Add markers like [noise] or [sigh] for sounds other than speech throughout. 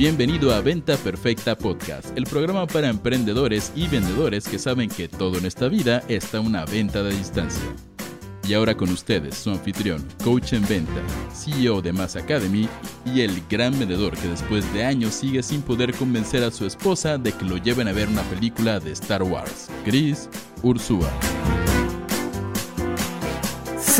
Bienvenido a Venta Perfecta Podcast, el programa para emprendedores y vendedores que saben que todo en esta vida está una venta de distancia. Y ahora con ustedes, su anfitrión, coach en venta, CEO de Mass Academy y el gran vendedor que después de años sigue sin poder convencer a su esposa de que lo lleven a ver una película de Star Wars, Chris Ursúa.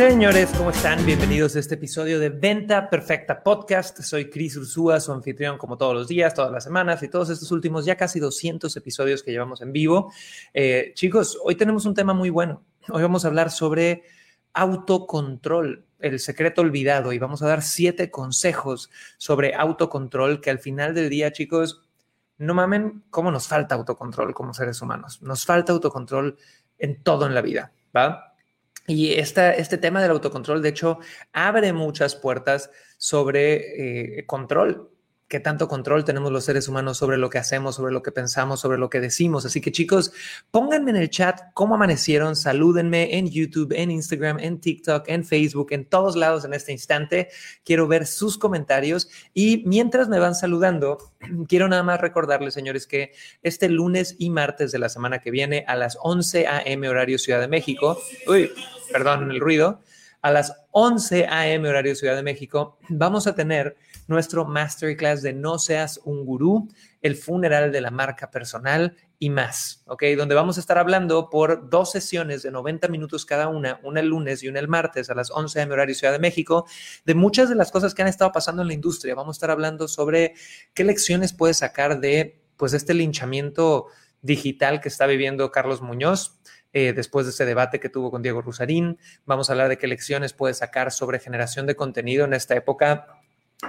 Señores, ¿cómo están? Bienvenidos a este episodio de Venta Perfecta Podcast. Soy Chris Ursúa, su anfitrión como todos los días, todas las semanas y todos estos últimos ya casi 200 episodios que llevamos en vivo. Eh, chicos, hoy tenemos un tema muy bueno. Hoy vamos a hablar sobre autocontrol, el secreto olvidado, y vamos a dar siete consejos sobre autocontrol que al final del día, chicos, no mamen cómo nos falta autocontrol como seres humanos. Nos falta autocontrol en todo en la vida, ¿va? Y esta, este tema del autocontrol, de hecho, abre muchas puertas sobre eh, control. ¿Qué tanto control tenemos los seres humanos sobre lo que hacemos, sobre lo que pensamos, sobre lo que decimos? Así que chicos, pónganme en el chat cómo amanecieron, salúdenme en YouTube, en Instagram, en TikTok, en Facebook, en todos lados en este instante. Quiero ver sus comentarios y mientras me van saludando, [clears throat] quiero nada más recordarles, señores, que este lunes y martes de la semana que viene a las 11 a.m. horario Ciudad de México, uy, perdón el ruido, a las 11 a.m. horario Ciudad de México, vamos a tener nuestro masterclass de No seas un gurú, el funeral de la marca personal y más, ¿ok? Donde vamos a estar hablando por dos sesiones de 90 minutos cada una, una el lunes y una el martes a las 11 a.m. horario Ciudad de México, de muchas de las cosas que han estado pasando en la industria. Vamos a estar hablando sobre qué lecciones puedes sacar de, pues, este linchamiento digital que está viviendo Carlos Muñoz, eh, después de ese debate que tuvo con Diego Rusarín. Vamos a hablar de qué lecciones puede sacar sobre generación de contenido en esta época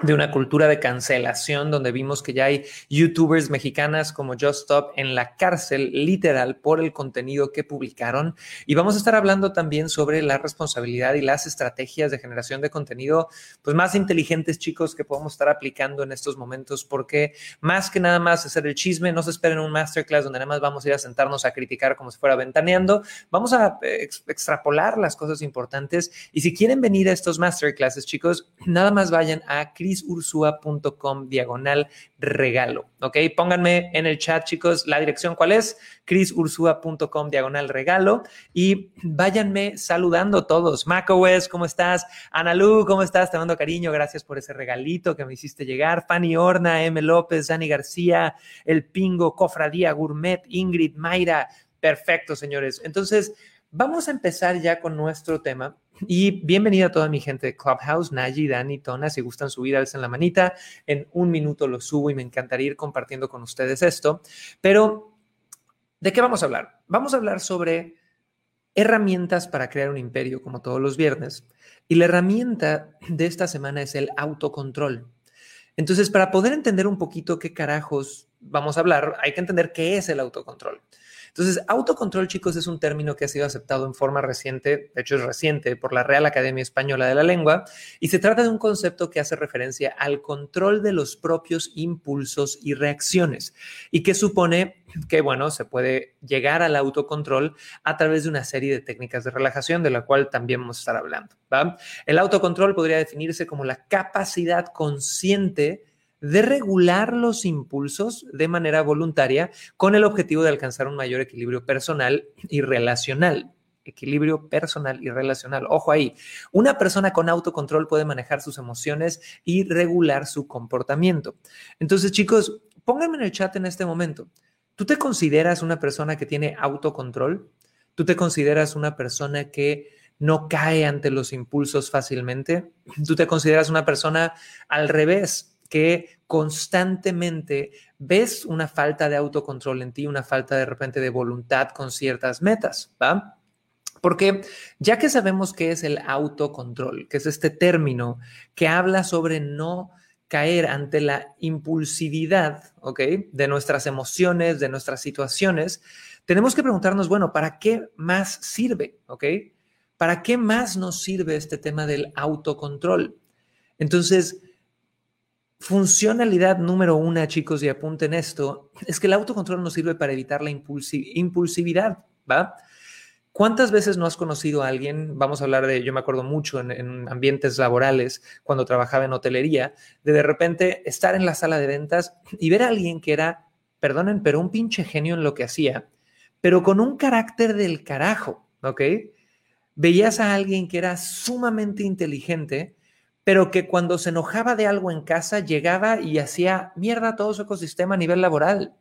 de una cultura de cancelación donde vimos que ya hay youtubers mexicanas como Just Stop en la cárcel literal por el contenido que publicaron. Y vamos a estar hablando también sobre la responsabilidad y las estrategias de generación de contenido pues más inteligentes chicos que podemos estar aplicando en estos momentos porque más que nada más hacer el chisme no se esperen un masterclass donde nada más vamos a ir a sentarnos a criticar como si fuera ventaneando. Vamos a eh, extrapolar las cosas importantes. Y si quieren venir a estos masterclasses chicos nada más vayan a crisursua.com diagonal regalo. ¿Ok? Pónganme en el chat, chicos, la dirección cuál es, crisursua.com diagonal regalo y váyanme saludando todos. macOS, ¿cómo estás? Analu, ¿cómo estás? Te mando cariño, gracias por ese regalito que me hiciste llegar. Fanny Horna, M. López, Dani García, El Pingo, Cofradía Gourmet, Ingrid, Mayra. Perfecto, señores. Entonces, vamos a empezar ya con nuestro tema y bienvenida a toda mi gente de Clubhouse, Naji, Dani, Tona. Si gustan subir, alzan la manita. En un minuto lo subo y me encantaría ir compartiendo con ustedes esto. Pero, ¿de qué vamos a hablar? Vamos a hablar sobre herramientas para crear un imperio, como todos los viernes. Y la herramienta de esta semana es el autocontrol. Entonces, para poder entender un poquito qué carajos vamos a hablar, hay que entender qué es el autocontrol. Entonces, autocontrol, chicos, es un término que ha sido aceptado en forma reciente, de hecho es reciente, por la Real Academia Española de la Lengua, y se trata de un concepto que hace referencia al control de los propios impulsos y reacciones, y que supone que, bueno, se puede llegar al autocontrol a través de una serie de técnicas de relajación, de la cual también vamos a estar hablando. El autocontrol podría definirse como la capacidad consciente de regular los impulsos de manera voluntaria con el objetivo de alcanzar un mayor equilibrio personal y relacional. Equilibrio personal y relacional. Ojo ahí, una persona con autocontrol puede manejar sus emociones y regular su comportamiento. Entonces, chicos, pónganme en el chat en este momento. ¿Tú te consideras una persona que tiene autocontrol? ¿Tú te consideras una persona que no cae ante los impulsos fácilmente? ¿Tú te consideras una persona al revés, que constantemente ves una falta de autocontrol en ti, una falta de repente de voluntad con ciertas metas, ¿va? Porque ya que sabemos qué es el autocontrol, que es este término que habla sobre no caer ante la impulsividad, ¿ok? De nuestras emociones, de nuestras situaciones, tenemos que preguntarnos, bueno, ¿para qué más sirve? ¿Ok? ¿Para qué más nos sirve este tema del autocontrol? Entonces, Funcionalidad número una, chicos, y apunten esto, es que el autocontrol nos sirve para evitar la impulsividad, ¿va? ¿Cuántas veces no has conocido a alguien? Vamos a hablar de, yo me acuerdo mucho en, ambientes laborales, cuando trabajaba en hotelería, de de repente estar en la sala de ventas y ver a alguien que era, perdonen, pero un pinche genio en lo que hacía, pero con un carácter del carajo, ¿ok? Veías a alguien que era sumamente inteligente, pero que cuando se enojaba de algo en casa llegaba y hacía mierda todo su ecosistema a nivel laboral.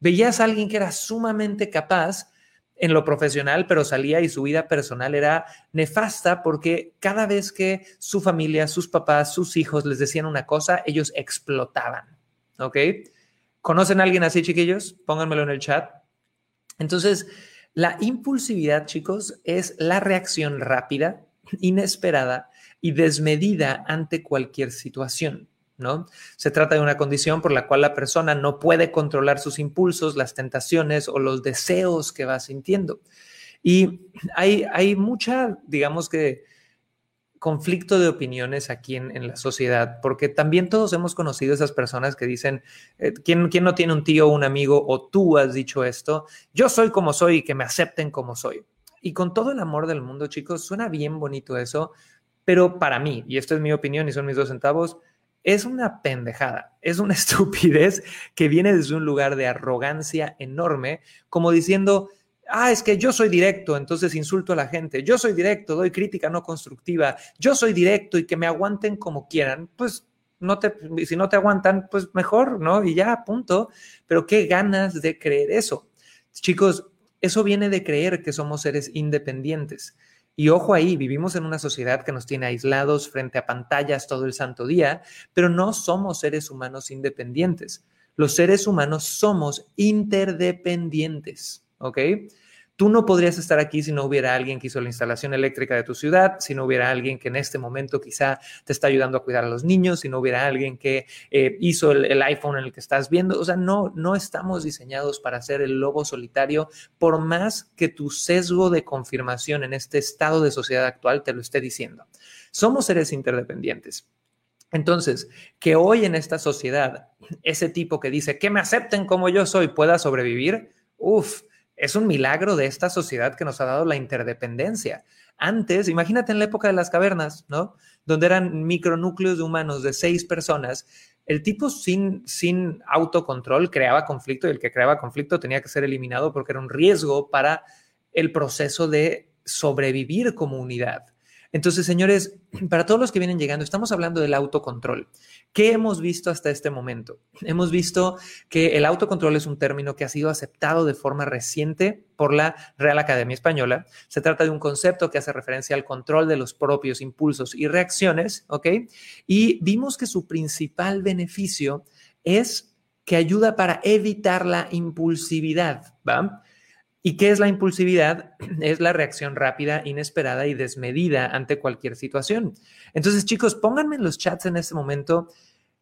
Veías a alguien que era sumamente capaz, en lo profesional, pero salía y su vida personal era nefasta porque cada vez que su familia, sus papás, sus hijos les decían una cosa, ellos explotaban. ¿Ok? ¿Conocen a alguien así, chiquillos? Pónganmelo en el chat. Entonces, la impulsividad, chicos, es la reacción rápida, inesperada y desmedida ante cualquier situación. ¿no? Se trata de una condición por la cual la persona no puede controlar sus impulsos, las tentaciones o los deseos que va sintiendo. Y hay, hay mucha, digamos que, conflicto de opiniones aquí en, la sociedad, porque también todos hemos conocido esas personas que dicen, eh, ¿quién, ¿quién, no tiene un tío o un amigo o tú has dicho esto? Yo soy como soy y que me acepten como soy. Y con todo el amor del mundo, chicos, suena bien bonito eso, pero para mí, y esto es mi opinión y son mis dos centavos, es una pendejada, es una [laughs] estupidez que viene desde un lugar de arrogancia enorme, como diciendo, ah, es que yo soy directo, entonces insulto a la gente, yo soy directo, doy crítica no constructiva, yo soy directo y que me aguanten como quieran, pues no te, si no te aguantan, pues mejor, ¿no? Y ya, punto. Pero qué ganas de creer eso. Chicos, eso viene de creer que somos seres independientes. Y ojo ahí, vivimos en una sociedad que nos tiene aislados frente a pantallas todo el santo día, pero no somos seres humanos independientes. Los seres humanos somos interdependientes, ¿ok? Tú no podrías estar aquí si no hubiera alguien que hizo la instalación eléctrica de tu ciudad, si no hubiera alguien que en este momento quizá te está ayudando a cuidar a los niños, si no hubiera alguien que eh, hizo el, iPhone en el que estás viendo. O sea, no, no estamos diseñados para ser el lobo solitario, por más que tu sesgo de confirmación en este estado de sociedad actual te lo esté diciendo. Somos seres interdependientes. Entonces, que hoy en esta sociedad, ese tipo que dice que me acepten como yo soy pueda sobrevivir, uff, es un milagro de esta sociedad que nos ha dado la interdependencia. Antes, imagínate en la época de las cavernas, ¿no? Donde eran micronúcleos de humanos de seis personas. El tipo sin, sin autocontrol creaba conflicto y el que creaba conflicto tenía que ser eliminado porque era un riesgo para el proceso de sobrevivir como unidad. Entonces, señores, [clears throat] para todos los que vienen llegando, estamos hablando del autocontrol. ¿Qué hemos visto hasta este momento? Hemos visto que el autocontrol es un término que ha sido aceptado de forma reciente por la Real Academia Española. Se trata de un concepto que hace referencia al control de los propios impulsos y reacciones, ¿ok? Y vimos que su principal beneficio es que ayuda para evitar la impulsividad, ¿va? ¿Y qué es la impulsividad? [clears throat] Es la reacción rápida, inesperada y desmedida ante cualquier situación. Entonces, chicos, pónganme en los chats en este momento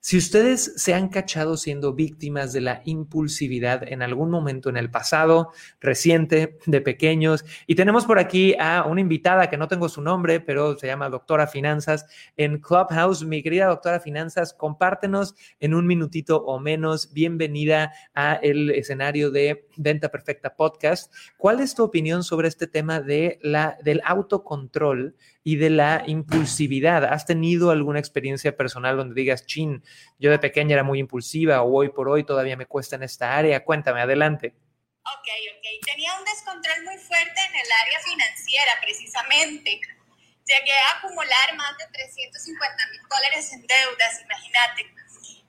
si ustedes se han cachado siendo víctimas de la impulsividad en algún momento en el pasado, reciente, de pequeños, y tenemos por aquí a una invitada que no tengo su nombre, pero se llama Doctora Finanzas en Clubhouse. Mi querida Doctora Finanzas, compártenos en un minutito o menos. Bienvenida a el escenario de Venta Perfecta Podcast. ¿Cuál es tu opinión sobre este tema de la, del autocontrol y de la impulsividad. ¿Has tenido alguna experiencia personal donde digas, chin, yo de pequeña era muy impulsiva o hoy por hoy todavía me cuesta en esta área? Cuéntame, adelante. Ok, ok. Tenía un descontrol muy fuerte en el área financiera, precisamente. Llegué a acumular más de 350 mil dólares en deudas, imagínate.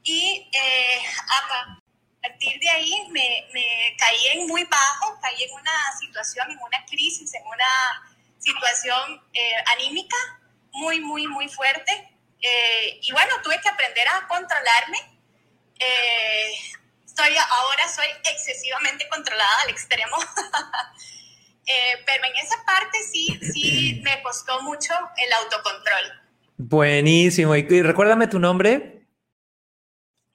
Y eh, a partir de ahí me, me caí en muy bajo, caí en una situación, en una crisis, en una situación eh, anímica muy, muy, muy fuerte. Eh, y bueno, tuve que aprender a controlarme. Eh, ahora soy excesivamente controlada al extremo. [laughs] pero en esa parte sí, sí [clears throat] me costó mucho el autocontrol. Buenísimo. Y recuérdame tu nombre.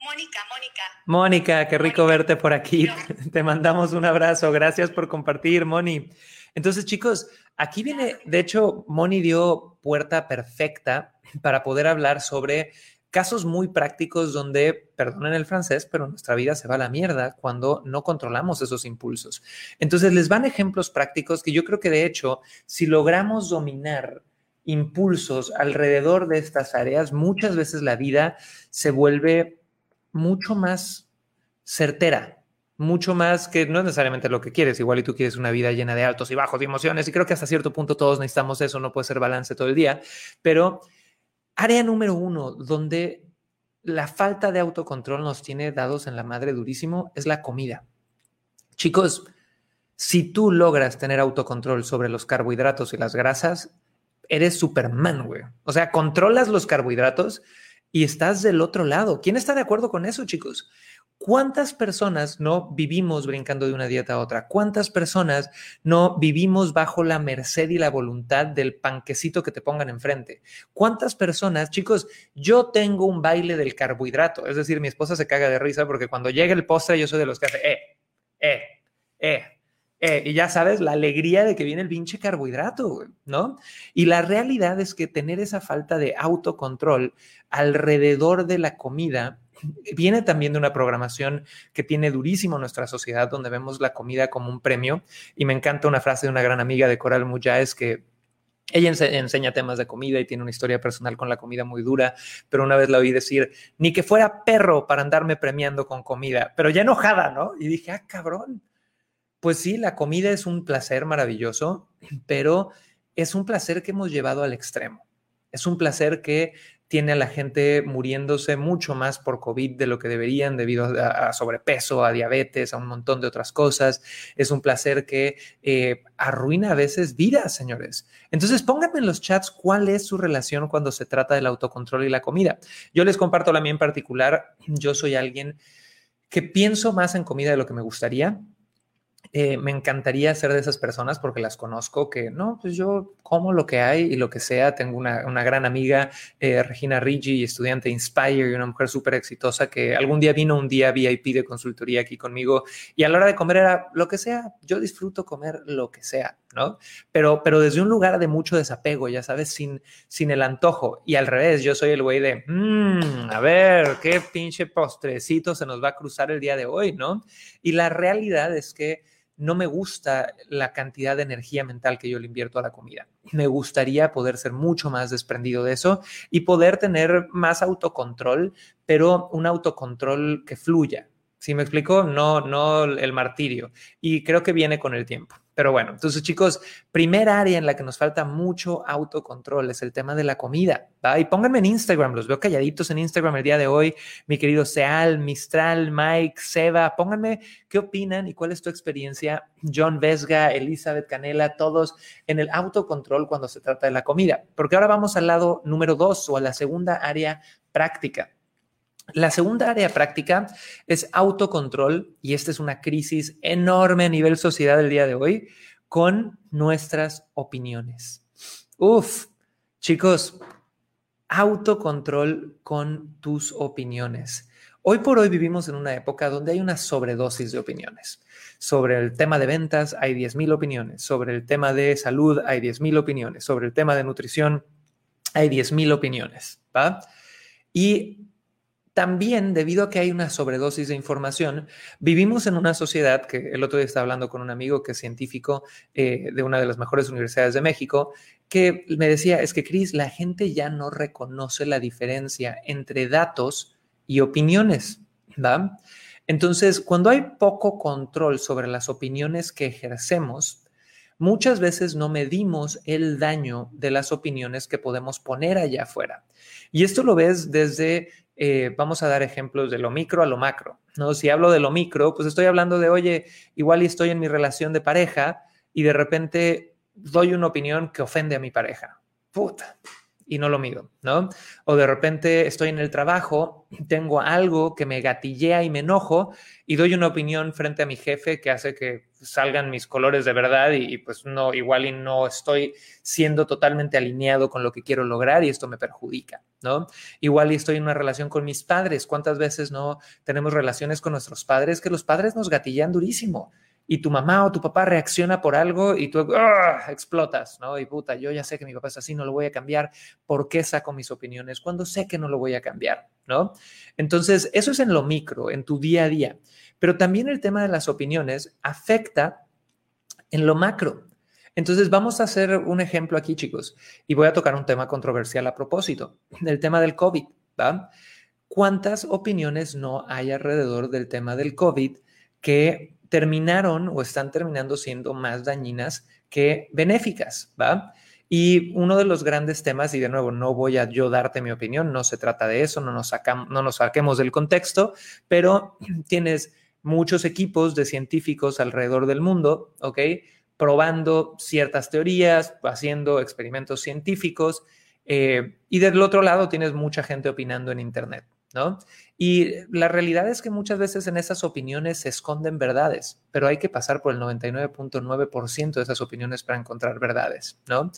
Mónica, Mónica. Mónica, qué rico verte por aquí. [laughs] Te mandamos un abrazo. Gracias por compartir, Moni. Entonces, chicos, aquí viene, de hecho, Moni dio puerta perfecta para poder hablar sobre casos muy prácticos donde, perdonen el francés, pero nuestra vida se va a la mierda cuando no controlamos esos impulsos. Entonces les van ejemplos prácticos que yo creo que de hecho, si logramos dominar impulsos alrededor de estas áreas, muchas veces la vida se vuelve mucho más certera, mucho más que no es necesariamente lo que quieres. Igual y tú quieres una vida llena de altos y bajos de emociones y creo que hasta cierto punto todos necesitamos eso, no puede ser balance todo el día, pero área número uno donde la falta de autocontrol nos tiene dados en la madre durísimo es la comida. Chicos, si tú logras tener autocontrol sobre los carbohidratos y las grasas, eres Superman, güey. O sea, controlas los carbohidratos y estás del otro lado. ¿Quién está de acuerdo con eso, chicos? ¿Cuántas personas no vivimos brincando de una dieta a otra? ¿Cuántas personas no vivimos bajo la merced y la voluntad del panquecito que te pongan enfrente? ¿Cuántas personas, chicos, yo tengo un baile del carbohidrato? Es decir, mi esposa se caga de risa porque cuando llega el postre yo soy de los que hace, eh, eh, eh, eh, y ya sabes, la alegría de que viene el pinche carbohidrato, ¿no? Y la realidad es que tener esa falta de autocontrol alrededor de la comida viene también de una programación que tiene durísimo nuestra sociedad, donde vemos la comida como un premio. Y me encanta una frase de una gran amiga de Coral es que ella enseña temas de comida y tiene una historia personal con la comida muy dura, pero una vez la oí decir, ni que fuera perro para andarme premiando con comida, pero ya enojada, ¿no? Y dije, ah, cabrón. Pues sí, la comida es un placer maravilloso, pero es un placer que hemos llevado al extremo. Es un placer que tiene a la gente muriéndose mucho más por COVID de lo que deberían debido a, sobrepeso, a diabetes, a un montón de otras cosas. Es un placer que eh, arruina a veces vidas, señores. Entonces pónganme en los chats cuál es su relación cuando se trata del autocontrol y la comida. Yo les comparto la mía en particular. Yo soy alguien que pienso más en comida de lo que me gustaría eh, me encantaría ser de esas personas porque las conozco que no, pues yo como lo que hay y lo que sea. Tengo una, gran amiga, eh, Regina Rigi, estudiante Inspire y una mujer súper exitosa que algún día vino un día VIP de consultoría aquí conmigo y a la hora de comer era lo que sea. Yo disfruto comer lo que sea, ¿no? Pero, desde un lugar de mucho desapego, ya sabes, sin, el antojo. Y al revés, yo soy el güey de, mmm, a ver, qué pinche postrecito se nos va a cruzar el día de hoy, ¿no? Y la realidad es que no me gusta la cantidad de energía mental que yo le invierto a la comida. Me gustaría poder ser mucho más desprendido de eso y poder tener más autocontrol, pero un autocontrol que fluya. ¿Sí me explico? No, no el martirio. Y creo que viene con el tiempo. Pero bueno, entonces chicos, primera área en la que nos falta mucho autocontrol es el tema de la comida. ¿va? Y pónganme en Instagram, los veo calladitos en Instagram el día de hoy, mi querido Seal, Mistral, Mike, Seba, pónganme qué opinan y cuál es tu experiencia, John Vesga, Elizabeth Canela, todos en el autocontrol cuando se trata de la comida. Porque ahora vamos al lado número dos o a la segunda área práctica. La segunda área práctica es autocontrol y esta es una crisis enorme a nivel sociedad del día de hoy con nuestras opiniones. Uf, chicos, autocontrol con tus opiniones. Hoy por hoy vivimos en una época donde hay una sobredosis de opiniones. Sobre el tema de ventas hay 10.000 opiniones, sobre el tema de salud hay 10.000 opiniones, sobre el tema de nutrición hay 10.000 opiniones, ¿va? Y también, debido a que hay una sobredosis de información, vivimos en una sociedad que el otro día estaba hablando con un amigo que es científico eh, de una de las mejores universidades de México, que me decía, es que Cris, la gente ya no reconoce la diferencia entre datos y opiniones, ¿va? Entonces, cuando hay poco control sobre las opiniones que ejercemos, muchas veces no medimos el daño de las opiniones que podemos poner allá afuera. Y esto lo ves desde eh, vamos a dar ejemplos de lo micro a lo macro, ¿no? Si hablo de lo micro, pues estoy hablando de, oye, igual estoy en mi relación de pareja y de repente doy una opinión que ofende a mi pareja. Puta, y no lo mido, ¿no? O de repente estoy en el trabajo, tengo algo que me gatillea y me enojo y doy una opinión frente a mi jefe que hace que salgan mis colores de verdad y, pues no, igual y no estoy siendo totalmente alineado con lo que quiero lograr y esto me perjudica, ¿no? Igual y estoy en una relación con mis padres, ¿cuántas veces no tenemos relaciones con nuestros padres que los padres nos gatillan durísimo? Y tu mamá o tu papá reacciona por algo y tú ¡ah! explotas, ¿no? Y puta, yo ya sé que mi papá es así, no lo voy a cambiar. ¿Por qué saco mis opiniones cuando sé que no lo voy a cambiar, ¿no? Entonces, eso es en lo micro, en tu día a día. Pero también el tema de las opiniones afecta en lo macro. Entonces, vamos a hacer un ejemplo aquí, chicos, y voy a tocar un tema controversial a propósito, el tema del COVID, ¿va? ¿Cuántas opiniones no hay alrededor del tema del COVID que terminaron o están terminando siendo más dañinas que benéficas, ¿va? Y uno de los grandes temas, y de nuevo, no voy a yo darte mi opinión, no se trata de eso, no nos, no nos saquemos del contexto, pero [clears throat] tienes muchos equipos de científicos alrededor del mundo, ¿ok? Probando ciertas teorías, haciendo experimentos científicos, eh, y del otro lado tienes mucha gente opinando en Internet, Y la realidad es que muchas veces en esas opiniones se esconden verdades, pero hay que pasar por el 99.9% de esas opiniones para encontrar verdades, ¿no?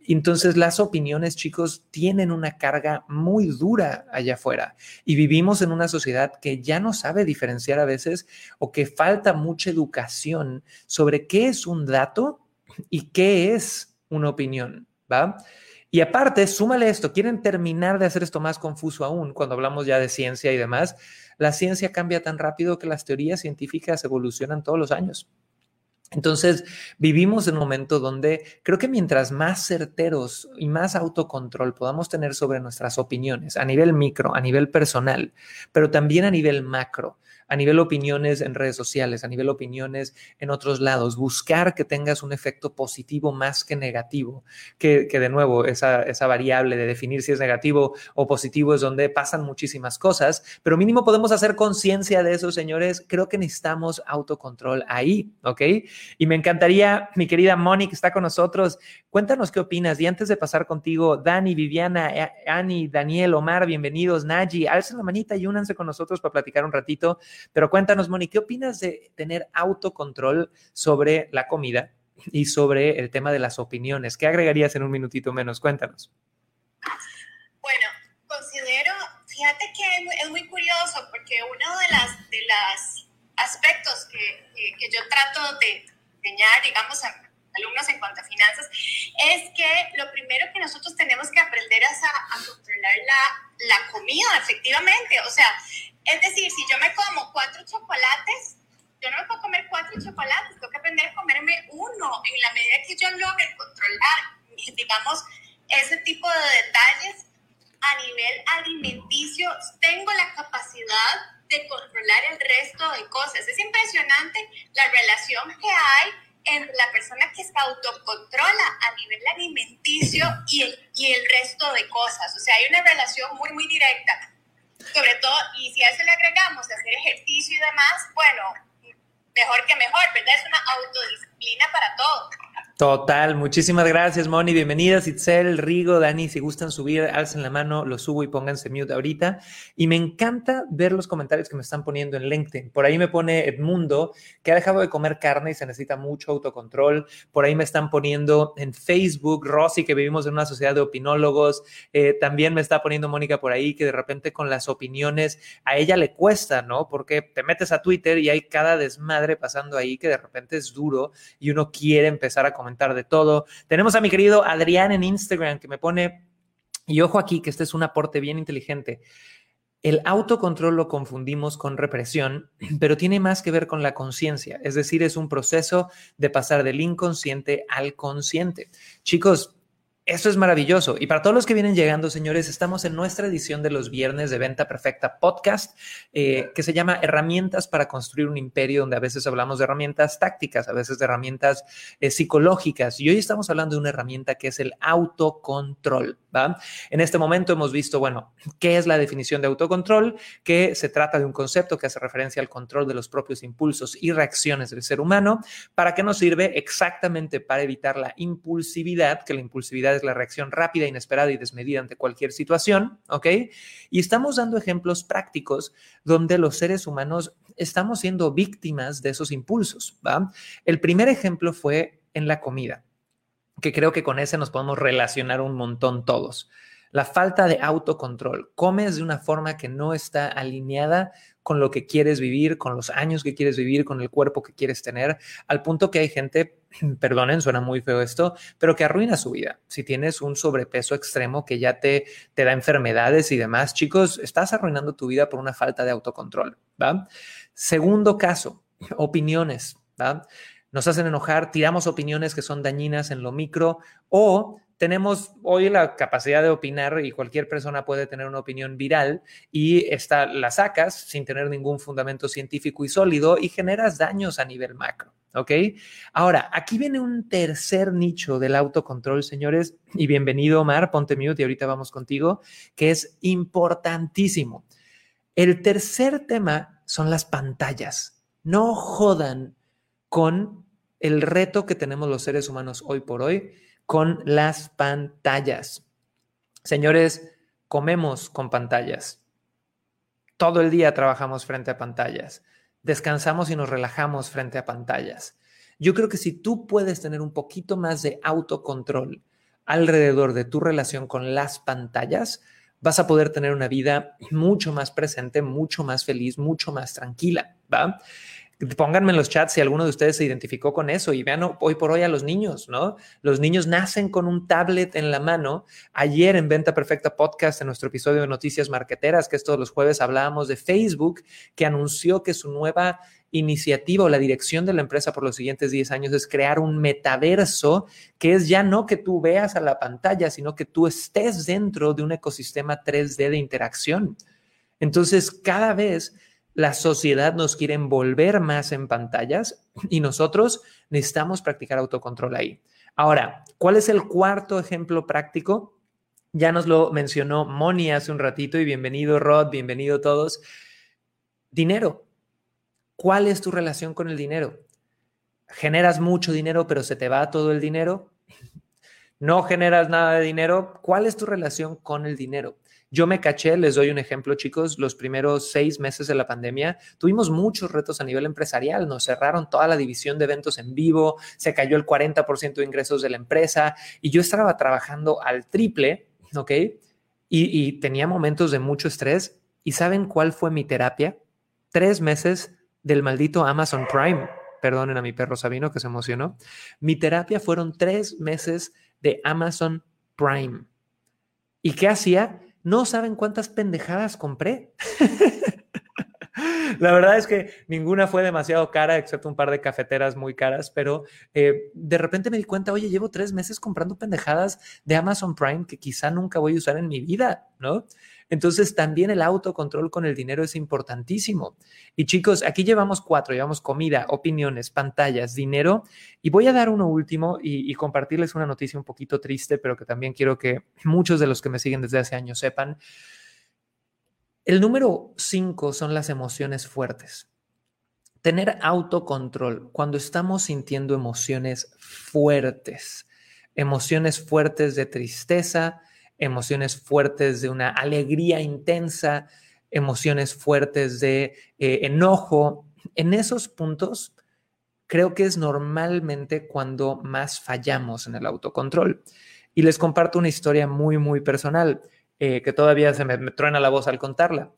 Entonces las opiniones, chicos, tienen una carga muy dura allá afuera y vivimos en una sociedad que ya no sabe diferenciar a veces o que falta mucha educación sobre qué es un dato y qué es una opinión, ¿va? Y aparte, súmale esto, quieren terminar de hacer esto más confuso aún cuando hablamos ya de ciencia y demás. La ciencia cambia tan rápido que las teorías científicas evolucionan todos los años. Entonces, vivimos en un momento donde creo que mientras más certeros y más autocontrol podamos tener sobre nuestras opiniones a nivel micro, a nivel personal, pero también a nivel macro, a nivel opiniones en redes sociales, a nivel opiniones en otros lados, buscar que tengas un efecto positivo más que negativo, que, de nuevo, esa, esa variable de definir si es negativo o positivo es donde pasan muchísimas cosas, pero mínimo podemos hacer conciencia de eso, señores. Creo que necesitamos autocontrol ahí, ¿ok? Y me encantaría, mi querida Moni, que está con nosotros, cuéntanos qué opinas. Y antes de pasar contigo, Dani, Viviana, eh, Ani, Daniel, Omar, bienvenidos. Naji, alcen la manita y únanse con nosotros para platicar un ratito pero cuéntanos, Moni, ¿qué opinas de tener autocontrol sobre la comida y sobre el tema de las opiniones? ¿Qué agregarías en un minutito menos? Cuéntanos. Bueno, considero, fíjate que es muy curioso porque uno de las, los aspectos que, que, yo trato de enseñar, digamos, a alumnos en cuanto a finanzas, es que lo primero que nosotros tenemos que aprender es a, a controlar la, la comida, efectivamente. O sea, es decir, si yo me como cuatro chocolates, yo no me puedo comer cuatro chocolates, tengo que aprender a comerme uno en la medida que yo logre controlar, digamos, ese tipo de detalles a nivel alimenticio, tengo la capacidad de controlar el resto de cosas. Es impresionante la relación que hay entre la persona que se autocontrola a nivel alimenticio [laughs] y el, y el resto de cosas. O sea, hay una relación muy, muy directa sobre todo, y si a eso le agregamos hacer ejercicio y demás, bueno, mejor que mejor, ¿verdad? Es una autodisciplina para todo. Total, muchísimas gracias, Moni. Bienvenidas, Itzel, Rigo, Dani. Si gustan subir, alcen la mano, lo subo y pónganse mute ahorita. Y me encanta ver los comentarios que me están poniendo en LinkedIn. Por ahí me pone Edmundo, que ha dejado de comer carne y se necesita mucho autocontrol. Por ahí me están poniendo en Facebook, Rosy, que vivimos en una sociedad de opinólogos. Eh, también me está poniendo Mónica por ahí, que de repente con las opiniones a ella le cuesta, ¿no? Porque te metes a Twitter y hay cada desmadre pasando ahí que de repente es duro y uno quiere a comentar de todo. Tenemos a mi querido Adrián en Instagram que me pone, y ojo aquí, que este es un aporte bien inteligente. El autocontrol lo confundimos con represión, [clears throat] pero tiene más que ver con la conciencia, es decir, es un proceso de pasar del inconsciente al consciente. Chicos, eso es maravilloso. Y para todos los que vienen llegando, señores, estamos en nuestra edición de los viernes de Venta Perfecta Podcast, eh, que se llama Herramientas para construir un imperio, donde a veces hablamos de herramientas tácticas, a veces de herramientas eh, psicológicas. Y hoy estamos hablando de una herramienta que es el autocontrol. En este momento hemos visto, bueno, qué es la definición de autocontrol, que se trata de un concepto que hace referencia al control de los propios impulsos y reacciones del ser humano. ¿Para qué nos sirve? Exactamente para evitar la impulsividad, que la impulsividad es la reacción rápida, inesperada y desmedida ante cualquier situación, ¿ok? Y estamos dando ejemplos prácticos donde los seres humanos estamos siendo víctimas de esos impulsos. El primer ejemplo fue en la comida, que creo que con ese nos podemos relacionar un montón todos. La falta de autocontrol. Comes de una forma que no está alineada con lo que quieres vivir, con los años que quieres vivir, con el cuerpo que quieres tener, al punto que hay gente, [clears throat] perdonen, suena muy feo esto, pero que arruina su vida. Si tienes un sobrepeso extremo que ya te, te da enfermedades y demás, chicos, estás arruinando tu vida por una falta de autocontrol, ¿va? Segundo caso, opiniones. Nos hacen enojar, tiramos opiniones que son dañinas en lo micro o tenemos hoy la capacidad de opinar y cualquier persona puede tener una opinión viral y esta, la sacas sin tener ningún fundamento científico y sólido y generas daños a nivel macro. ¿Ok? Ahora, aquí viene un tercer nicho del autocontrol, señores, y bienvenido, Omar, ponte mute y ahorita vamos contigo, que es importantísimo. El tercer tema son las pantallas. No jodan con el reto que tenemos los seres humanos hoy por hoy con las pantallas. Señores, comemos con pantallas. Todo el día trabajamos frente a pantallas. Descansamos y nos relajamos frente a pantallas. Yo creo que si tú puedes tener un poquito más de autocontrol alrededor de tu relación con las pantallas, vas a poder tener una vida mucho más presente, mucho más feliz, mucho más tranquila, ¿va? Pónganme en los chats si alguno de ustedes se identificó con eso y vean hoy por hoy a los niños, ¿no? Los niños nacen con un tablet en la mano. Ayer en Venta Perfecta Podcast, en nuestro episodio de Noticias Marqueteras, que es todos los jueves, hablábamos de Facebook, que anunció que su nueva iniciativa o la dirección de la empresa por los siguientes 10 años es crear un metaverso que es ya no que tú veas a la pantalla, sino que tú estés dentro de un ecosistema 3D de interacción. Entonces, cada vez la sociedad nos quiere envolver más en pantallas y nosotros necesitamos practicar autocontrol ahí. Ahora, ¿cuál es el cuarto ejemplo práctico? Ya nos lo mencionó Moni hace un ratito y bienvenido Rod, bienvenido todos. Dinero. ¿Cuál es tu relación con el dinero? ¿Generas mucho dinero pero se te va todo el dinero? [laughs] ¿No generas nada de dinero? ¿Cuál es tu relación con el dinero? Yo me caché, les doy un ejemplo, chicos, los primeros seis meses de la pandemia tuvimos muchos retos a nivel empresarial, nos cerraron toda la división de eventos en vivo, se cayó el 40% de ingresos de la empresa y yo estaba trabajando al triple, ¿ok? Y, y tenía momentos de mucho estrés. ¿Y saben cuál fue mi terapia? Tres meses del maldito Amazon Prime. Perdonen a mi perro Sabino que se emocionó. Mi terapia fueron tres meses de Amazon Prime. ¿Y qué hacía? No saben cuántas pendejadas compré. [laughs] La verdad es que ninguna fue demasiado cara, excepto un par de cafeteras muy caras, pero eh, de repente me di cuenta, oye, llevo tres meses comprando pendejadas de Amazon Prime que quizá nunca voy a usar en mi vida, ¿no? Entonces también el autocontrol con el dinero es importantísimo. Y chicos, aquí llevamos cuatro, llevamos comida, opiniones, pantallas, dinero. Y voy a dar uno último y, y compartirles una noticia un poquito triste, pero que también quiero que muchos de los que me siguen desde hace años sepan. El número cinco son las emociones fuertes. Tener autocontrol cuando estamos sintiendo emociones fuertes, emociones fuertes de tristeza, emociones fuertes de una alegría intensa, emociones fuertes de eh, enojo. En esos puntos, creo que es normalmente cuando más fallamos en el autocontrol. Y les comparto una historia muy, muy personal. Eh, que todavía se me, me, truena la voz al contarla.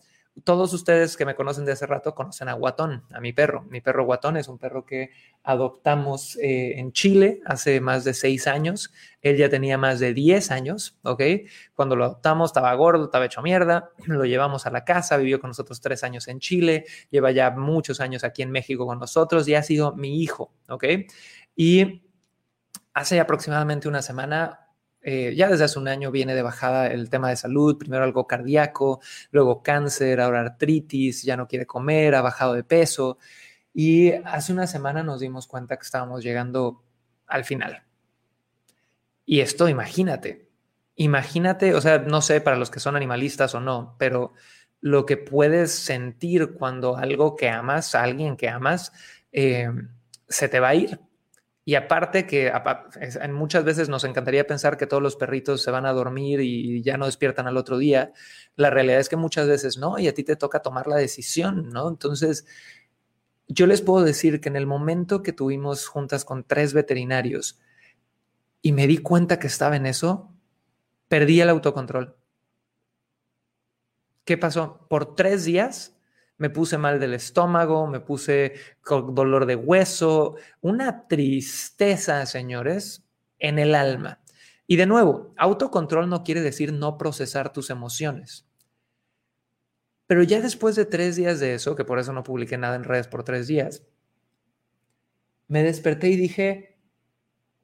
Todos ustedes que me conocen de hace rato conocen a Guatón, a mi perro. Mi perro Guatón es un perro que adoptamos eh, en Chile hace más de seis años. Él ya tenía más de diez años, ¿ok? Cuando lo adoptamos estaba gordo, estaba hecho mierda. [clears throat] Lo llevamos a la casa, vivió con nosotros tres años en Chile, lleva ya muchos años aquí en México con nosotros y ha sido mi hijo, ¿ok? Y hace aproximadamente una semana eh, ya desde hace un año viene de bajada el tema de salud, primero algo cardíaco, luego cáncer, ahora artritis, ya no quiere comer, ha bajado de peso. Y hace una semana nos dimos cuenta que estábamos llegando al final. Y esto, imagínate, imagínate, o sea, no sé para los que son animalistas o no, pero lo que puedes sentir cuando algo que amas, alguien que amas, eh, se te va a ir. Y aparte que muchas veces nos encantaría pensar que todos los perritos se van a dormir y ya no despiertan al otro día. La realidad es que muchas veces no, y a ti te toca tomar la decisión, ¿no? Entonces, yo les puedo decir que en el momento que tuvimos juntas con tres veterinarios y me di cuenta que estaba en eso, perdí el autocontrol. ¿Qué pasó? Por tres días me puse mal del estómago, me puse con dolor de hueso, una tristeza, señores, en el alma. Y de nuevo, autocontrol no quiere decir no procesar tus emociones. Pero ya después de tres días de eso, que por eso no publiqué nada en redes por tres días, me desperté y dije,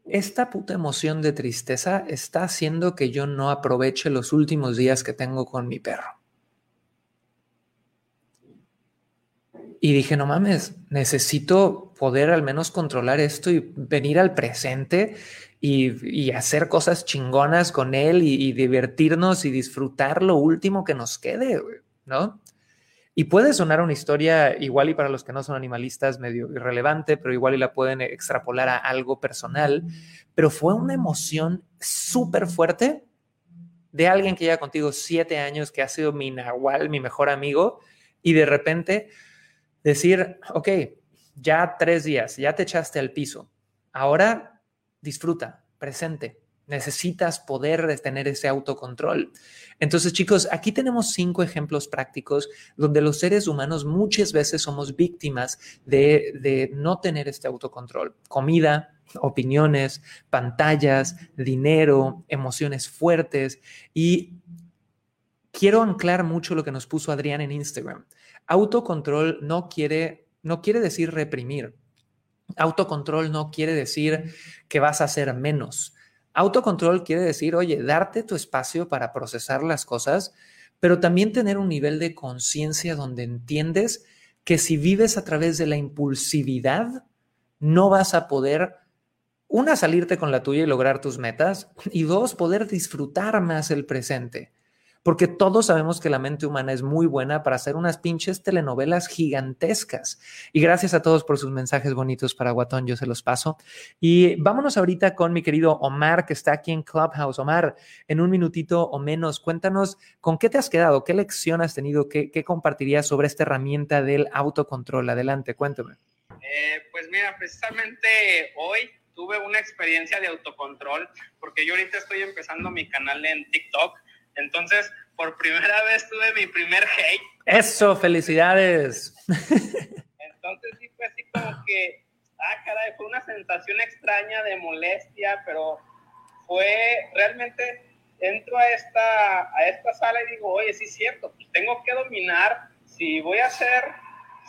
esta puta emoción de tristeza está haciendo que yo no aproveche los últimos días que tengo con mi perro. Y dije, no mames, necesito poder al menos controlar esto y venir al presente y, hacer cosas chingonas con él y, y, divertirnos y disfrutar lo último que nos quede, ¿no? Y puede sonar una historia igual y para los que no son animalistas medio irrelevante, pero igual y la pueden extrapolar a algo personal, pero fue una emoción súper fuerte de alguien que lleva contigo siete años, que ha sido mi nahual, mi mejor amigo, y de repente decir, ok, ya tres días, ya te echaste al piso, ahora disfruta, presente. Necesitas poder tener ese autocontrol. Entonces, chicos, aquí tenemos cinco ejemplos prácticos donde los seres humanos muchas veces somos víctimas de, de no tener este autocontrol. Comida, opiniones, pantallas, dinero, emociones fuertes. Y quiero anclar mucho lo que nos puso Adrián en Instagram. Autocontrol no quiere, no quiere decir reprimir. Autocontrol no quiere decir que vas a hacer menos. Autocontrol quiere decir, oye, darte tu espacio para procesar las cosas, pero también tener un nivel de conciencia donde entiendes que si vives a través de la impulsividad, no vas a poder, una, salirte con la tuya y lograr tus metas, y dos, poder disfrutar más el presente porque todos sabemos que la mente humana es muy buena para hacer unas pinches telenovelas gigantescas. Y gracias a todos por sus mensajes bonitos para Guatón, yo se los paso. Y vámonos ahorita con mi querido Omar, que está aquí en Clubhouse. Omar, en un minutito o menos, cuéntanos con qué te has quedado, qué lección has tenido, qué, compartirías sobre esta herramienta del autocontrol. Adelante, cuéntame. Eh, pues mira, precisamente hoy tuve una experiencia de autocontrol, porque yo ahorita estoy empezando mi canal en TikTok entonces, por primera [laughs] vez tuve mi primer hate. Eso, felicidades. Entonces sí fue así como que, ah, caray, fue una sensación extraña de molestia, pero fue realmente, entro a esta, a esta sala y digo, oye, sí es cierto, pues tengo que dominar, si voy a hacer,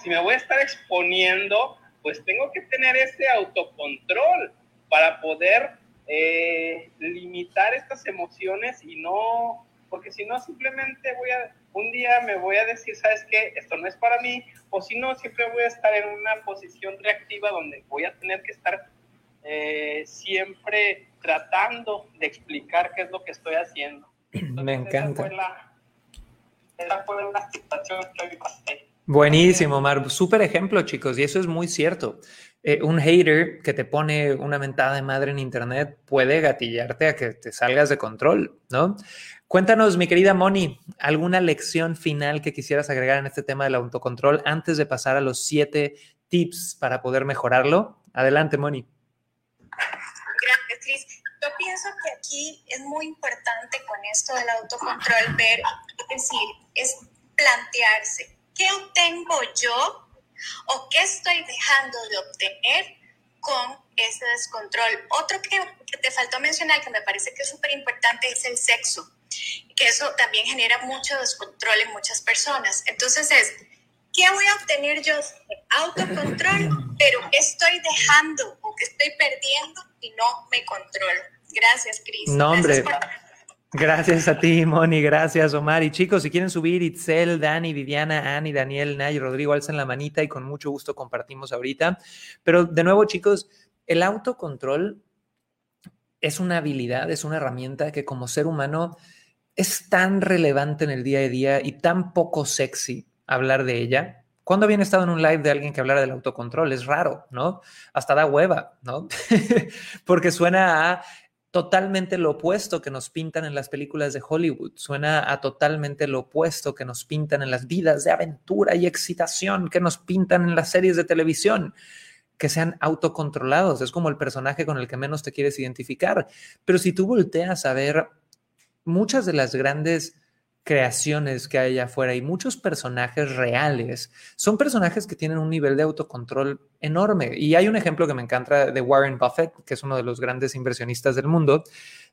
si me voy a estar exponiendo, pues tengo que tener ese autocontrol para poder eh, limitar estas emociones y no porque si no, simplemente voy a, un día me voy a decir, ¿sabes qué? Esto no es para mí, o si no, siempre voy a estar en una posición reactiva donde voy a tener que estar eh, siempre tratando de explicar qué es lo que estoy haciendo. me encanta. Esa fue la, situación que pasé. Buenísimo, Mar. Súper ejemplo, chicos, y eso es muy cierto. Eh, un hater que te pone una mentada de madre en internet puede gatillarte a que te salgas de control, ¿no? Cuéntanos, mi querida Moni, ¿alguna lección final que quisieras agregar en este tema del autocontrol antes de pasar a los siete tips para poder mejorarlo? Adelante, Moni. Gracias, Cris. Yo pienso que aquí es muy importante con esto del autocontrol ver, es decir, es plantearse, ¿qué obtengo yo o qué estoy dejando de obtener con ese descontrol? Otro que, que te faltó mencionar, que me parece que es súper importante, es el sexo que eso también genera mucho descontrol en muchas personas. Entonces es, ¿qué voy a obtener yo? Autocontrol, [laughs] pero ¿qué estoy dejando o qué estoy perdiendo y no me controlo? Gracias, Cris. No, hombre. Gracias, a ti, Moni. Gracias, Omar. Y chicos, si quieren subir Itzel, Dani, Viviana, Ani, Daniel, Nay, Rodrigo, alzan la manita y con mucho gusto compartimos ahorita. Pero de nuevo, chicos, el autocontrol es una habilidad, es una herramienta que como ser humano es tan relevante en el día a día y tan poco sexy hablar de ella. ¿Cuándo habían estado en un live de alguien que hablara del autocontrol? Es raro, ¿no? Hasta da hueva, ¿no? [laughs] Porque suena a totalmente lo opuesto que nos pintan en las películas de Hollywood, suena a totalmente lo opuesto que nos pintan en las vidas de aventura y excitación que nos pintan en las series de televisión que sean autocontrolados. Es como el personaje con el que menos te quieres identificar. Pero si tú volteas a ver muchas de las grandes creaciones que hay afuera y muchos personajes reales son personajes que tienen un nivel de autocontrol enorme. Y hay un ejemplo que me encanta de Warren Buffett, que es uno de los grandes inversionistas del mundo,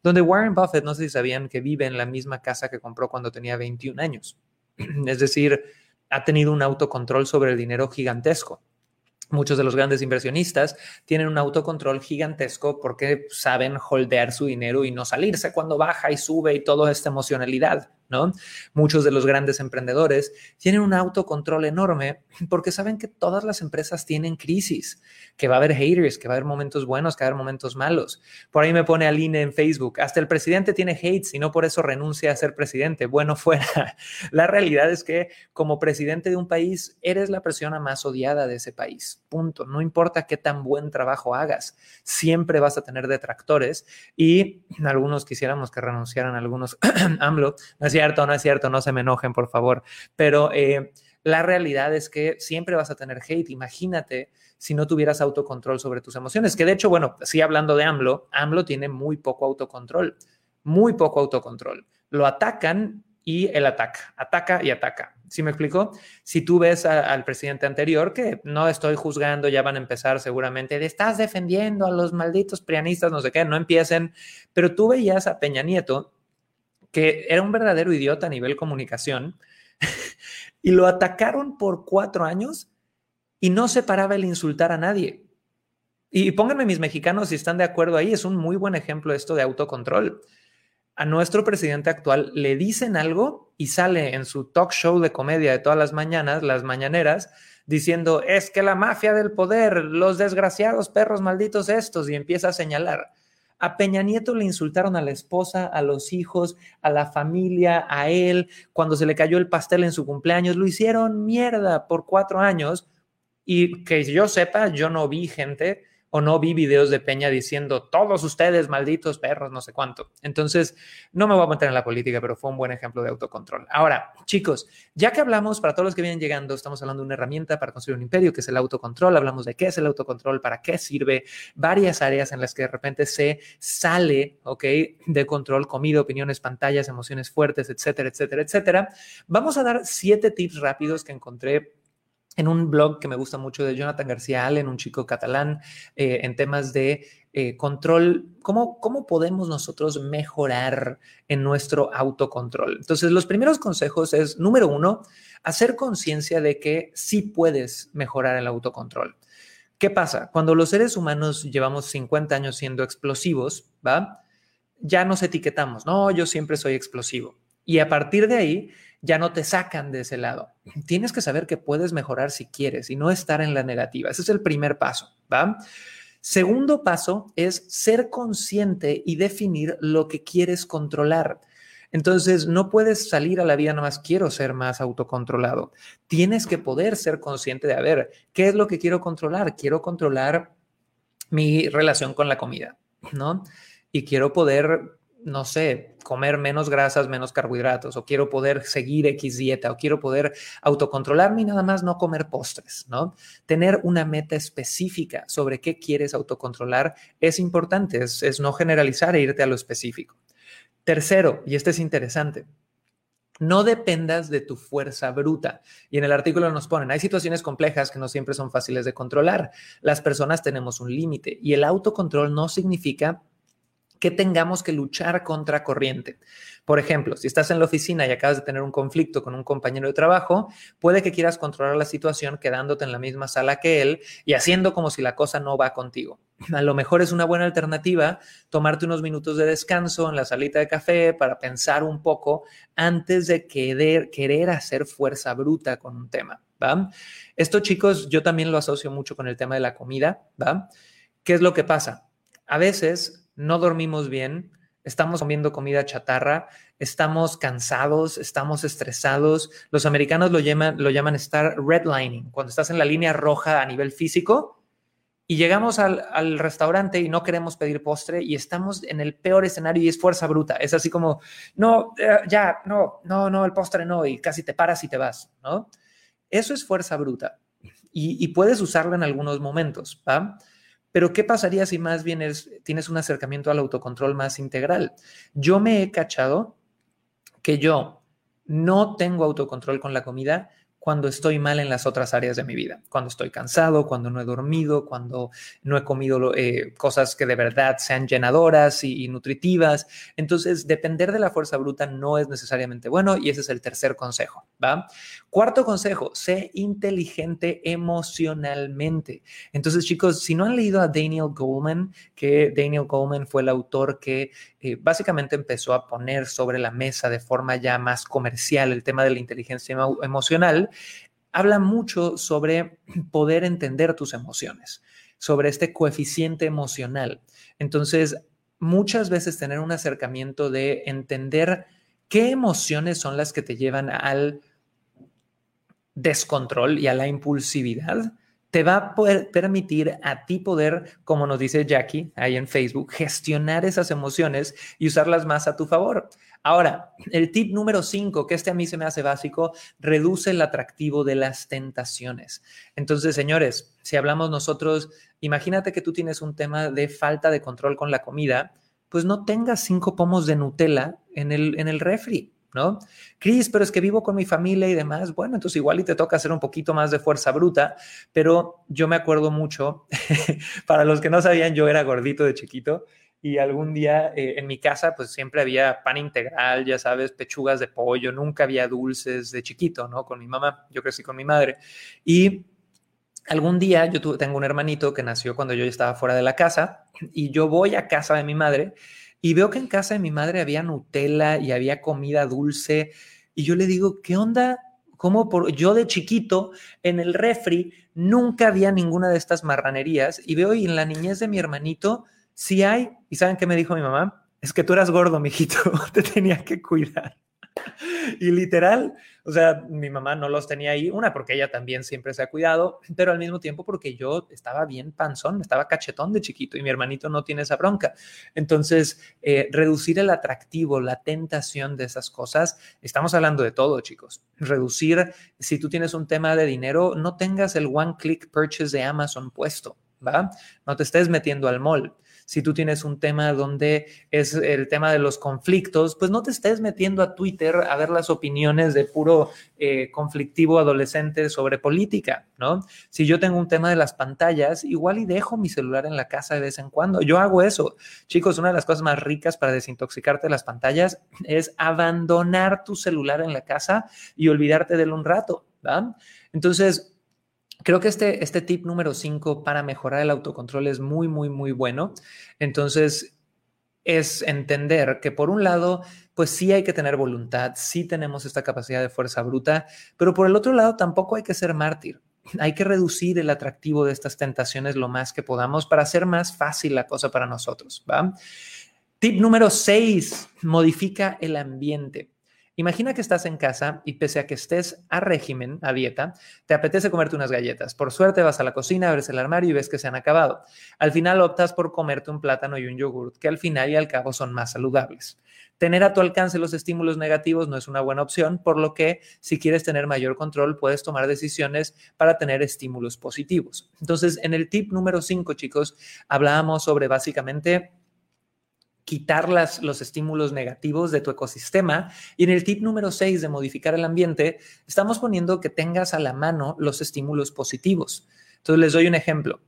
donde Warren Buffett, no sé si sabían que vive en la misma casa que compró cuando tenía 21 años. [clears throat] Es decir, ha tenido un autocontrol sobre el dinero gigantesco. Muchos de los grandes inversionistas tienen un autocontrol gigantesco porque saben holdear su dinero y no salirse cuando baja y sube y toda esta emocionalidad. ¿No? Muchos de los grandes emprendedores tienen un autocontrol enorme porque saben que todas las empresas tienen crisis, que va a haber haters, que va a haber momentos buenos, que va a haber momentos malos. Por ahí me pone Aline en Facebook, hasta el presidente tiene hates y no por eso renuncia a ser presidente. Bueno, [laughs] fuera. La realidad es que como presidente de un país, eres la persona más odiada de ese país. Punto. No importa qué tan buen trabajo hagas, siempre vas a tener detractores y algunos quisiéramos que renunciaran, algunos [clears throat] AMLO, cierto, no es cierto, no se me enojen, por favor. Pero eh, la realidad es que siempre vas a tener hate. Imagínate si no tuvieras autocontrol sobre tus emociones. Que de hecho, bueno, sí hablando de AMLO, AMLO tiene muy poco autocontrol, muy poco autocontrol. Lo atacan y él ataca, ataca y ataca. ¿Sí me explico? Si tú ves al presidente anterior, que no estoy juzgando, ya van a empezar seguramente, de estás defendiendo a los malditos prianistas, no sé qué, no empiecen, pero tú veías a Peña Nieto que era un verdadero idiota a nivel comunicación, [laughs] y lo atacaron por cuatro años y no se paraba el insultar a nadie. Y pónganme mis mexicanos si están de acuerdo ahí, es un muy buen ejemplo esto de autocontrol. A nuestro presidente actual le dicen algo y sale en su talk show de comedia de todas las mañanas, las mañaneras, diciendo, es que la mafia del poder, los desgraciados perros malditos estos, y empieza a señalar. A Peña Nieto le insultaron a la esposa, a los hijos, a la familia, a él. Cuando se le cayó el pastel en su cumpleaños, lo hicieron mierda por cuatro años. Y que yo sepa, yo no vi gente o no vi videos de Peña diciendo todos ustedes malditos perros, no sé cuánto. Entonces, no me voy a meter en la política, pero fue un buen ejemplo de autocontrol. Ahora, chicos, ya que hablamos, para todos los que vienen llegando, estamos hablando de una herramienta para construir un imperio, que es el autocontrol. Hablamos de qué es el autocontrol, para qué sirve, varias áreas en las que de repente se sale, ¿ok? De control, comida, opiniones, pantallas, emociones fuertes, etcétera, etcétera, etcétera. Vamos a dar siete tips rápidos que encontré en un blog que me gusta mucho de Jonathan García Allen, un chico catalán, eh, en temas de eh, control, ¿cómo, ¿cómo podemos nosotros mejorar en nuestro autocontrol? Entonces, los primeros consejos es, número uno, hacer conciencia de que sí puedes mejorar el autocontrol. ¿Qué pasa? Cuando los seres humanos llevamos 50 años siendo explosivos, ¿va? Ya nos etiquetamos, no, yo siempre soy explosivo. Y a partir de ahí, ya no te sacan de ese lado. Tienes que saber que puedes mejorar si quieres y no estar en la negativa. Ese es el primer paso, ¿va? Segundo paso es ser consciente y definir lo que quieres controlar. Entonces, no puedes salir a la vida nada más quiero ser más autocontrolado. Tienes que poder ser consciente de, a ¿qué es lo que quiero controlar? Quiero controlar mi relación con la comida, ¿no? Y quiero poder no sé, comer menos grasas, menos carbohidratos, o quiero poder seguir X dieta, o quiero poder autocontrolarme y nada más no comer postres, ¿no? Tener una meta específica sobre qué quieres autocontrolar es importante, es, es no generalizar e irte a lo específico. Tercero, y este es interesante, no dependas de tu fuerza bruta. Y en el artículo nos ponen, hay situaciones complejas que no siempre son fáciles de controlar. Las personas tenemos un límite y el autocontrol no significa que tengamos que luchar contra corriente. Por ejemplo, si estás en la oficina y acabas de tener un conflicto con un compañero de trabajo, puede que quieras controlar la situación quedándote en la misma sala que él y haciendo como si la cosa no va contigo. A lo mejor es una buena alternativa tomarte unos minutos de descanso en la salita de café para pensar un poco antes de querer, querer hacer fuerza bruta con un tema. ¿va? Esto, chicos, yo también lo asocio mucho con el tema de la comida. ¿Qué es lo que pasa? A veces no dormimos bien, estamos comiendo comida chatarra, estamos cansados, estamos estresados. Los americanos lo llaman, lo estar redlining, cuando estás en la línea roja a nivel físico y llegamos al, restaurante y no queremos pedir postre y estamos en el peor escenario y es fuerza bruta. Es así como, no, eh, ya, no, no, no, el postre no, y casi te paras y te vas, ¿no? Eso es fuerza bruta y, puedes usarla en algunos momentos, ¿va? Pero ¿qué pasaría si más bien tienes un acercamiento al autocontrol más integral? Yo me he cachado que yo no tengo autocontrol con la comida cuando estoy mal en las otras áreas de mi vida, cuando estoy cansado, cuando no he dormido, cuando no he comido eh, cosas que de verdad sean llenadoras y, nutritivas. Entonces, depender de la fuerza bruta no es necesariamente bueno y ese es el tercer consejo, ¿va? Cuarto consejo, sé inteligente emocionalmente. Entonces, chicos, si no han leído a Daniel Goleman, que Daniel Goleman fue el autor que eh, básicamente empezó a poner sobre la mesa de forma ya más comercial el tema de la inteligencia emocional, habla mucho sobre poder entender tus emociones, sobre este coeficiente emocional. Entonces, muchas veces tener un acercamiento de entender qué emociones son las que te llevan al descontrol y a la impulsividad, te va a permitir a ti poder, como nos dice Jackie ahí en Facebook, gestionar esas emociones y usarlas más a tu favor. Ahora, el tip número cinco, que este a mí se me hace básico, reduce el atractivo de las tentaciones. Entonces, señores, si hablamos nosotros, imagínate que tú tienes un tema de falta de control con la comida, pues no tengas cinco pomos de Nutella en el, en el refri. ¿No? Cris, pero es que vivo con mi familia y demás. Bueno, entonces igual y te toca hacer un poquito más de fuerza bruta, pero yo me acuerdo mucho, [laughs] para los que no sabían, yo era gordito de chiquito y algún día eh, en mi casa pues siempre había pan integral, ya sabes, pechugas de pollo, nunca había dulces de chiquito, ¿no? Con mi mamá, yo crecí con mi madre. Y algún día yo tengo un hermanito que nació cuando yo estaba fuera de la casa y yo voy a casa de mi madre y veo que en casa de mi madre había Nutella y había comida dulce y yo le digo, ¿qué onda? ¿Cómo por yo de chiquito en el refri nunca había ninguna de estas marranerías y veo y en la niñez de mi hermanito si hay, y ¿saben qué me dijo mi mamá? Es que tú eras gordo, mijito, [laughs] te tenía que cuidar. [laughs] Y literal, o sea, mi mamá no los tenía ahí, una porque ella también siempre se ha cuidado, pero al mismo tiempo porque yo estaba bien panzón, estaba cachetón de chiquito y mi hermanito no tiene esa bronca. Entonces, eh, reducir el atractivo, la tentación de esas cosas, estamos hablando de todo, chicos. Reducir, si tú tienes un tema de dinero, no tengas el one click purchase de Amazon puesto, ¿va? No te estés metiendo al mall si tú tienes un tema donde es el tema de los conflictos, pues no te estés metiendo a Twitter a ver las opiniones de puro eh, conflictivo adolescente sobre política, ¿no? Si yo tengo un tema de las pantallas, igual y dejo mi celular en la casa de vez en cuando. Yo hago eso. Chicos, una de las cosas más ricas para desintoxicarte de las pantallas es abandonar tu celular en la casa y olvidarte de él un rato, ¿va? Entonces, Creo que este, este tip número 5 para mejorar el autocontrol es muy, muy, muy bueno. Entonces, es entender que por un lado, pues sí hay que tener voluntad, sí tenemos esta capacidad de fuerza bruta, pero por el otro lado tampoco hay que ser mártir. Hay que reducir el atractivo de estas tentaciones lo más que podamos para hacer más fácil la cosa para nosotros. Tip número 6, modifica el ambiente. Imagina que estás en casa y pese a que estés a régimen, a dieta, te apetece comerte unas galletas. Por suerte vas a la cocina, abres el armario y ves que se han acabado. Al final optas por comerte un plátano y un yogurt, que al final y al cabo son más saludables. Tener a tu alcance los estímulos negativos no es una buena opción, por lo que si quieres tener mayor control, puedes tomar decisiones para tener estímulos positivos. Entonces, en el tip número 5, chicos, hablábamos sobre básicamente quitar los estímulos negativos de tu ecosistema. Y en el tip número 6 de modificar el ambiente, estamos poniendo que tengas a la mano los estímulos positivos. Entonces les doy un ejemplo.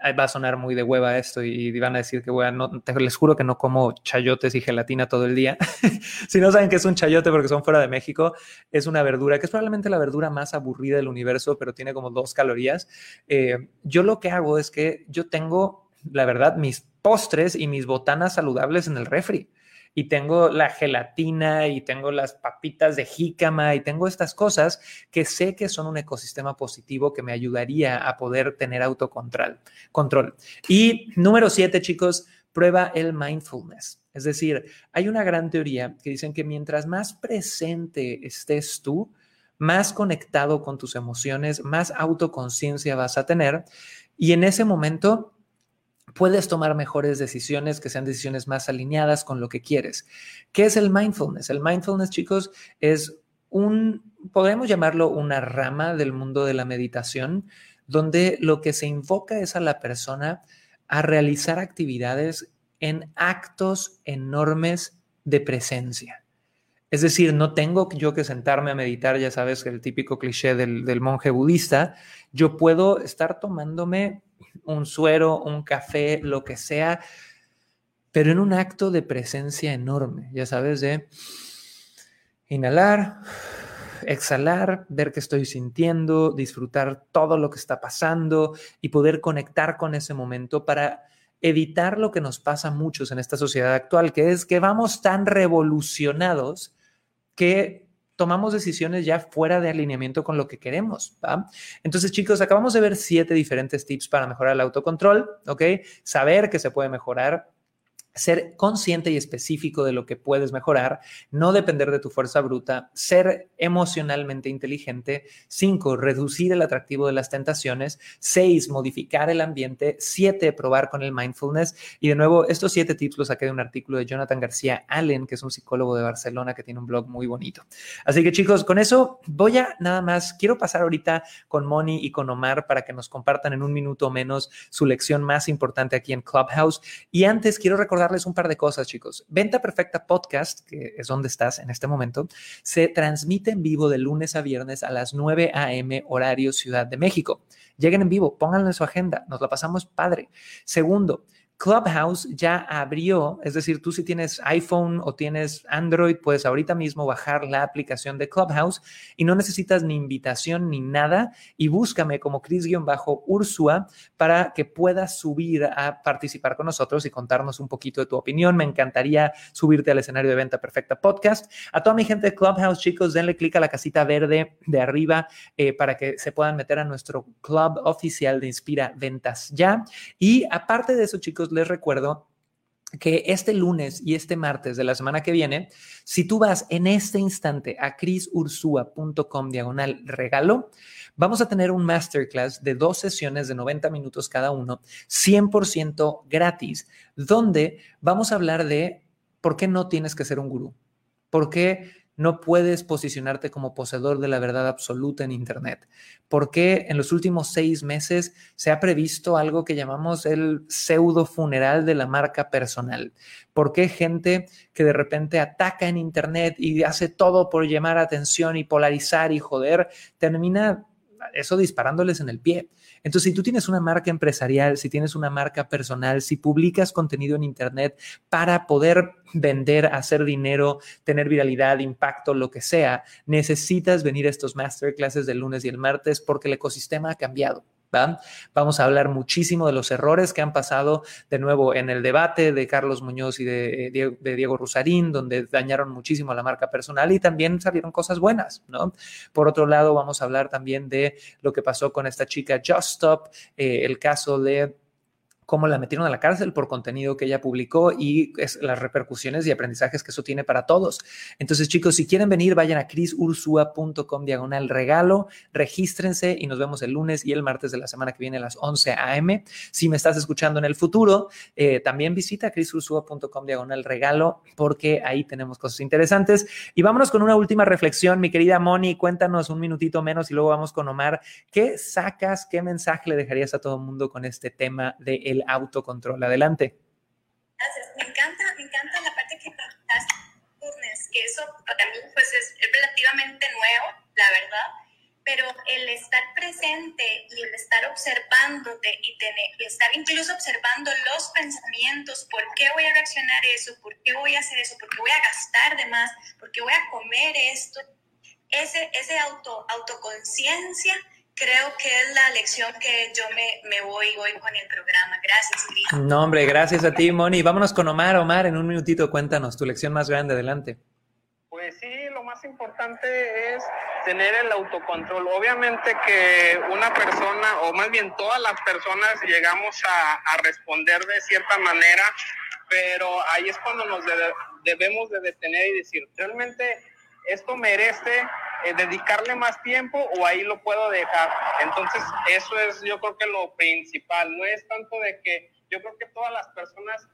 Va a sonar muy de hueva esto y van a decir que voy no, les juro que no como chayotes y gelatina todo el día. [laughs] si no saben qué es un chayote porque son fuera de México, es una verdura que es probablemente la verdura más aburrida del universo, pero tiene como dos calorías. Eh, yo lo que hago es que yo tengo, la verdad, mis postres y mis botanas saludables en el refri. Y tengo la gelatina y tengo las papitas de jícama y tengo estas cosas que sé que son un ecosistema positivo que me ayudaría a poder tener autocontrol. Control. Y número siete, chicos, prueba el mindfulness. Es decir, hay una gran teoría que dicen que mientras más presente estés tú, más conectado con tus emociones, más autoconciencia vas a tener. Y en ese momento puedes tomar mejores decisiones que sean decisiones más alineadas con lo que quieres. ¿Qué es el mindfulness? El mindfulness, chicos, es un, podemos llamarlo una rama del mundo de la meditación, donde lo que se invoca es a la persona a realizar actividades en actos enormes de presencia. Es decir, no tengo yo que sentarme a meditar, ya sabes, el típico cliché del, del monje budista. Yo puedo estar tomándome un suero, un café, lo que sea, pero en un acto de presencia enorme, ya sabes, de inhalar, exhalar, ver qué estoy sintiendo, disfrutar todo lo que está pasando y poder conectar con ese momento para evitar lo que nos pasa a muchos en esta sociedad actual, que es que vamos tan revolucionados que tomamos decisiones ya fuera de alineamiento con lo que queremos. Entonces, chicos, acabamos de ver siete diferentes tips para mejorar el autocontrol, ¿ok? Saber que se puede mejorar, ser consciente y específico de lo que puedes mejorar, no depender de tu fuerza bruta, ser emocionalmente inteligente, cinco, reducir el atractivo de las tentaciones, seis, modificar el ambiente, siete, probar con el mindfulness. Y de nuevo, estos siete tips los saqué de un artículo de Jonathan García Allen, que es un psicólogo de Barcelona que tiene un blog muy bonito. Así que chicos, con eso voy a nada más, quiero pasar ahorita con Moni y con Omar para que nos compartan en un minuto o menos su lección más importante aquí en Clubhouse. Y antes quiero recordar darles un par de cosas, chicos. Venta Perfecta Podcast, que es donde estás en este momento, se transmite en vivo de lunes a viernes a las 9 a.m. horario Ciudad de México. Lleguen en vivo, pónganlo en su agenda, nos la pasamos padre. Segundo, Clubhouse ya abrió, es decir, tú si tienes iPhone o tienes Android, puedes ahorita mismo bajar la aplicación de Clubhouse y no necesitas ni invitación ni nada y búscame como Cris-Ursua para que puedas subir a participar con nosotros y contarnos un poquito de tu opinión. Me encantaría subirte al escenario de Venta Perfecta Podcast. A toda mi gente de Clubhouse, chicos, denle clic a la casita verde de arriba eh, para que se puedan meter a nuestro club oficial de Inspira Ventas Ya. Y aparte de eso, chicos, les recuerdo que este lunes y este martes de la semana que viene, si tú vas en este instante a crisursua.com diagonal regalo, vamos a tener un masterclass de dos sesiones de 90 minutos cada uno, 100% gratis, donde vamos a hablar de por qué no tienes que ser un gurú, por qué no puedes posicionarte como poseedor de la verdad absoluta en Internet? ¿Por qué en los últimos seis meses se ha previsto algo que llamamos el pseudo funeral de la marca personal? ¿Por qué gente que de repente ataca en Internet y hace todo por llamar atención y polarizar y joder, termina eso disparándoles en el pie? Entonces, si tú tienes una marca empresarial, si tienes una marca personal, si publicas contenido en Internet para poder vender, hacer dinero, tener viralidad, impacto, lo que sea, necesitas venir a estos masterclasses del lunes y el martes porque el ecosistema ha cambiado. Vamos a hablar muchísimo de los errores que han pasado de nuevo en el debate de Carlos Muñoz y de, eh, de Diego Rusarín, donde dañaron muchísimo la marca personal y también salieron cosas buenas, ¿no? Por otro lado, vamos a hablar también de lo que pasó con esta chica Just Stop, eh, el caso de cómo la metieron a la cárcel por contenido que ella publicó y las repercusiones y aprendizajes que eso tiene para todos. Entonces, chicos, si quieren venir, vayan a crisursua.com diagonal regalo, regístrense y nos vemos el lunes y el martes de la semana que viene a las 11 a.m. Si me estás escuchando en el futuro, eh, también visita crisursua.com diagonal regalo porque ahí tenemos cosas interesantes. Y vámonos con una última reflexión, mi querida Moni, cuéntanos un minutito menos y luego vamos con Omar. ¿Qué sacas, qué mensaje le dejarías a todo el mundo con este tema de el autocontrol. Adelante. Gracias. Me encanta, me encanta la parte que que eso para mí pues es, relativamente nuevo, la verdad, pero el estar presente y el estar observándote y, tener, y estar incluso observando los pensamientos, por qué voy a reaccionar eso, por qué voy a hacer eso, por qué voy a gastar de más, por qué voy a comer esto, ese, ese auto, autoconciencia creo que es la lección que yo me, me voy hoy con el programa. Gracias, Cris. No, hombre, gracias a ti, Moni. Vámonos con Omar. Omar, en un minutito cuéntanos tu lección más grande. Adelante. Pues sí, lo más importante es tener el autocontrol. Obviamente que una persona, o más bien todas las personas, llegamos a, a responder de cierta manera, pero ahí es cuando nos debemos de detener y decir, realmente esto merece eh, dedicarle más tiempo o ahí lo puedo dejar. Entonces, eso es yo creo que lo principal, no es tanto de que yo creo que todas las personas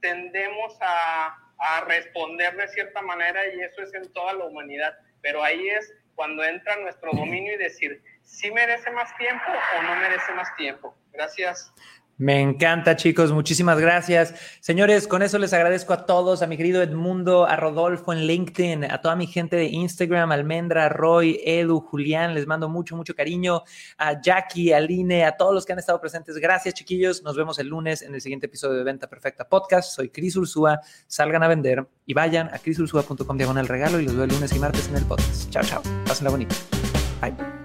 tendemos a, a responder de cierta manera y eso es en toda la humanidad, pero ahí es cuando entra nuestro dominio y decir, si merece más tiempo o no merece más tiempo. Gracias. Me encanta, chicos. Muchísimas gracias. Señores, con eso les agradezco a todos, a mi querido Edmundo, a Rodolfo en LinkedIn, a toda mi gente de Instagram, Almendra, Roy, Edu, Julián. Les mando mucho, mucho cariño. A Jackie, a Line, a todos los que han estado presentes. Gracias, chiquillos. Nos vemos el lunes en el siguiente episodio de Venta Perfecta Podcast. Soy Cris Ursúa. Salgan a vender y vayan a crisursúa.com diagonal regalo y los veo el lunes y martes en el podcast. Chao, chao. Pásenla bonita. Bye.